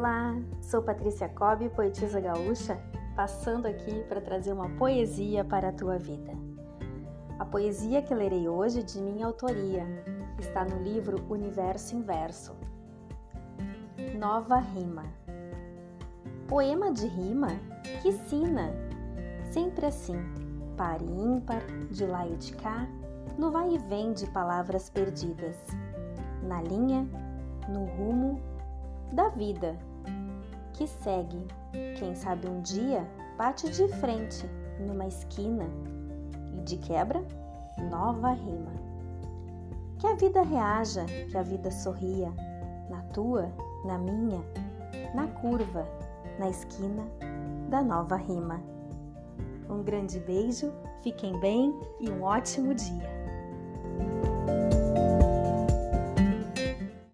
Olá, sou Patrícia Cobb, poetisa gaúcha, passando aqui para trazer uma poesia para a tua vida. A poesia que lerei hoje de minha autoria está no livro Universo Inverso. Nova Rima. Poema de rima que sina, sempre assim, par e ímpar, de lá e de cá, no vai e vem de palavras perdidas, na linha, no rumo da vida que segue. Quem sabe um dia bate de frente numa esquina e de quebra, nova rima. Que a vida reaja, que a vida sorria, na tua, na minha, na curva, na esquina da nova rima. Um grande beijo, fiquem bem e um ótimo dia!